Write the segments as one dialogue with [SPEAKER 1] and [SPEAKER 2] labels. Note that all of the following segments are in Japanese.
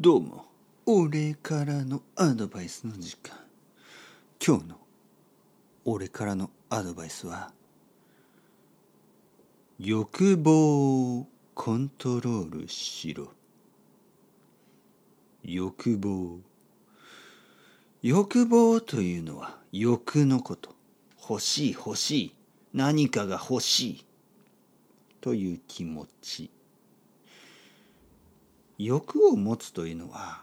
[SPEAKER 1] どうも。俺からのアドバイスの時間。今日の俺からのアドバイスは欲望をコントロールしろ。欲望。欲望というのは欲のこと。欲しい欲しい。何かが欲しい。という気持ち。欲を持つというのは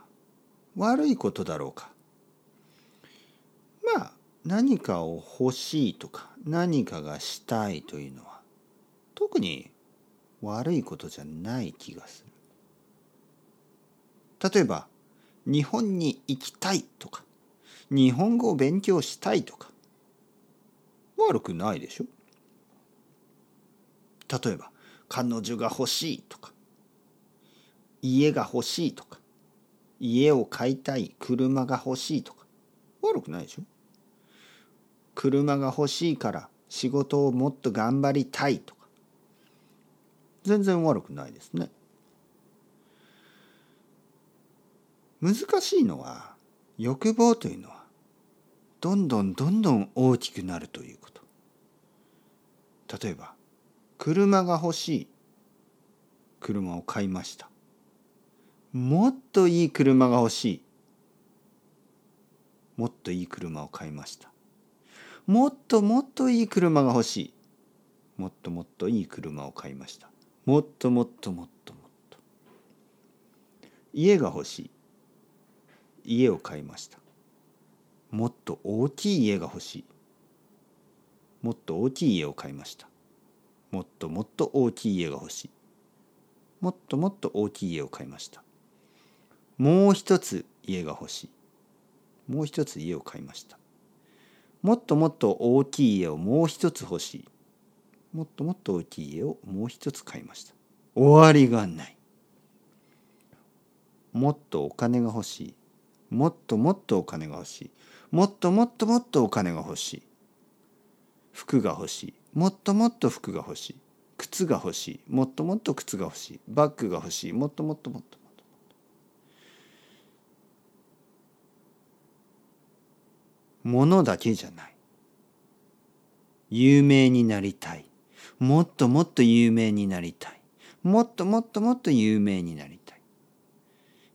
[SPEAKER 1] 悪いことだろうか。まあ何かを欲しいとか何かがしたいというのは特に悪いことじゃない気がする。例えば日本に行きたいとか日本語を勉強したいとか悪くないでしょ。例えば彼女が欲しいとか家が欲しいとか家を買いたい車が欲しいとか。悪くないでしょ？車が欲しいから仕事をもっと頑張りたいとか。全然悪くないですね。難しいのは欲望というのはどんどんどんどん大きくなるということ。例えば車が欲しい。車を買いました。もっといい車が欲しい。もっといい車を買いました。もっともっといい車が欲しい。もっともっといい車を買いました。もっともっともっともっと。家が欲しい。家を買いました。もっと大きい家が欲しい。もっと大きい家を買いました。もっともっと大きい家が欲しい。もっともっと大きい家を買いました。もう一つ家が欲しい。もう一つ家を買いました。もっともっと大きい家をもう一つ欲しい。もっともっと大きい家をもう一つ買いました。終わりがない。もっとお金が欲しい。もっともっとお金が欲しい。もっともっともっとお金が欲しい。服が欲しい。もっともっと服が欲しい。靴が欲しい。もっともっと靴が欲しい。バッグが欲しい。もっともっともっと。ものだけじゃない。有名になりたい。もっともっと有名になりたい。もっともっともっと有名になりたい。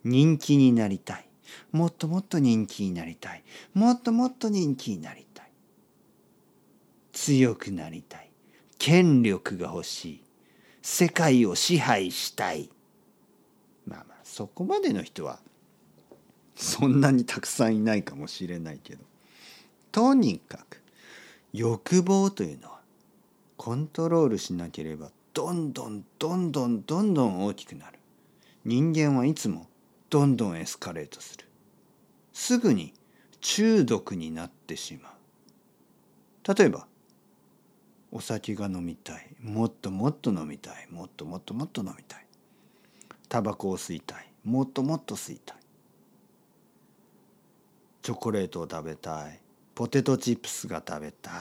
[SPEAKER 1] 人気になりたい。もっともっと人気になりたい。もっともっと人気になりたい。強くなりたい。権力が欲しい。世界を支配したい。まあまあそこまでの人はそんなにたくさんいないかもしれないけど。とにかく欲望というのはコントロールしなければどんどんどんどんどんどん大きくなる。人間はいつもどんどんエスカレートする。すぐに中毒になってしまう。例えばお酒が飲みたい。もっともっと飲みたい。もっともっともっと飲みたい。タバコを吸いたい。もっともっと吸いたい。チョコレートを食べたい。ポテトチップスが食べたい。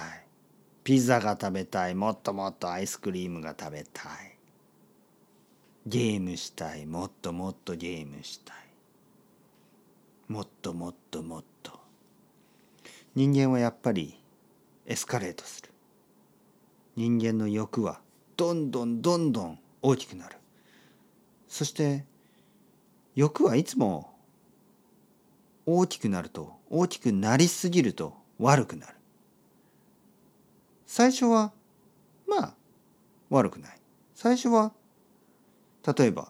[SPEAKER 1] ピザが食べたい。もっともっとアイスクリームが食べたい。ゲームしたい。もっともっとゲームしたい。もっともっともっと。人間はやっぱりエスカレートする。人間の欲はどんどんどんどん大きくなる。そして欲はいつも大きくなると大きくなりすぎると悪くなる。最初はまあ悪くない。最初は例えば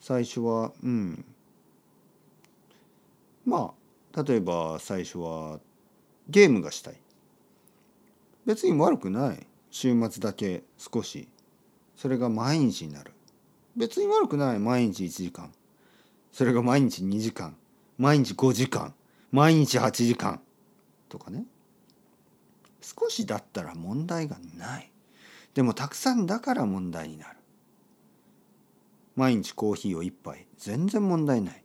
[SPEAKER 1] 最初はうん。まあ例えば最初はゲームがしたい。別に悪くない。週末だけ少し。それが毎日になる。別に悪くない。毎日1時間。それが毎日2時間。毎日5時間。毎日8時間。とかね。少しだったら問題がない。でもたくさんだから問題になる。毎日コーヒーを1杯。全然問題ない。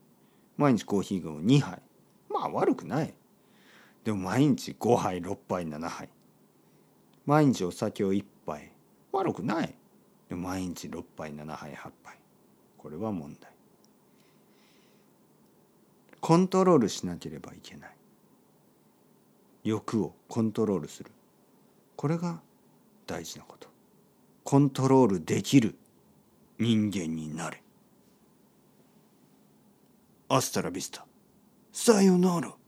[SPEAKER 1] 毎日コーヒーを2杯。まあ悪くない。でも毎日5杯6杯7杯。毎日お酒を1杯。悪くない。でも毎日6杯7杯8杯。これは問題。コントロールしなければいけない。欲をコントロールする。これが大事なこと。コントロールできる人間になれ。アスタラビスタ。さよなら。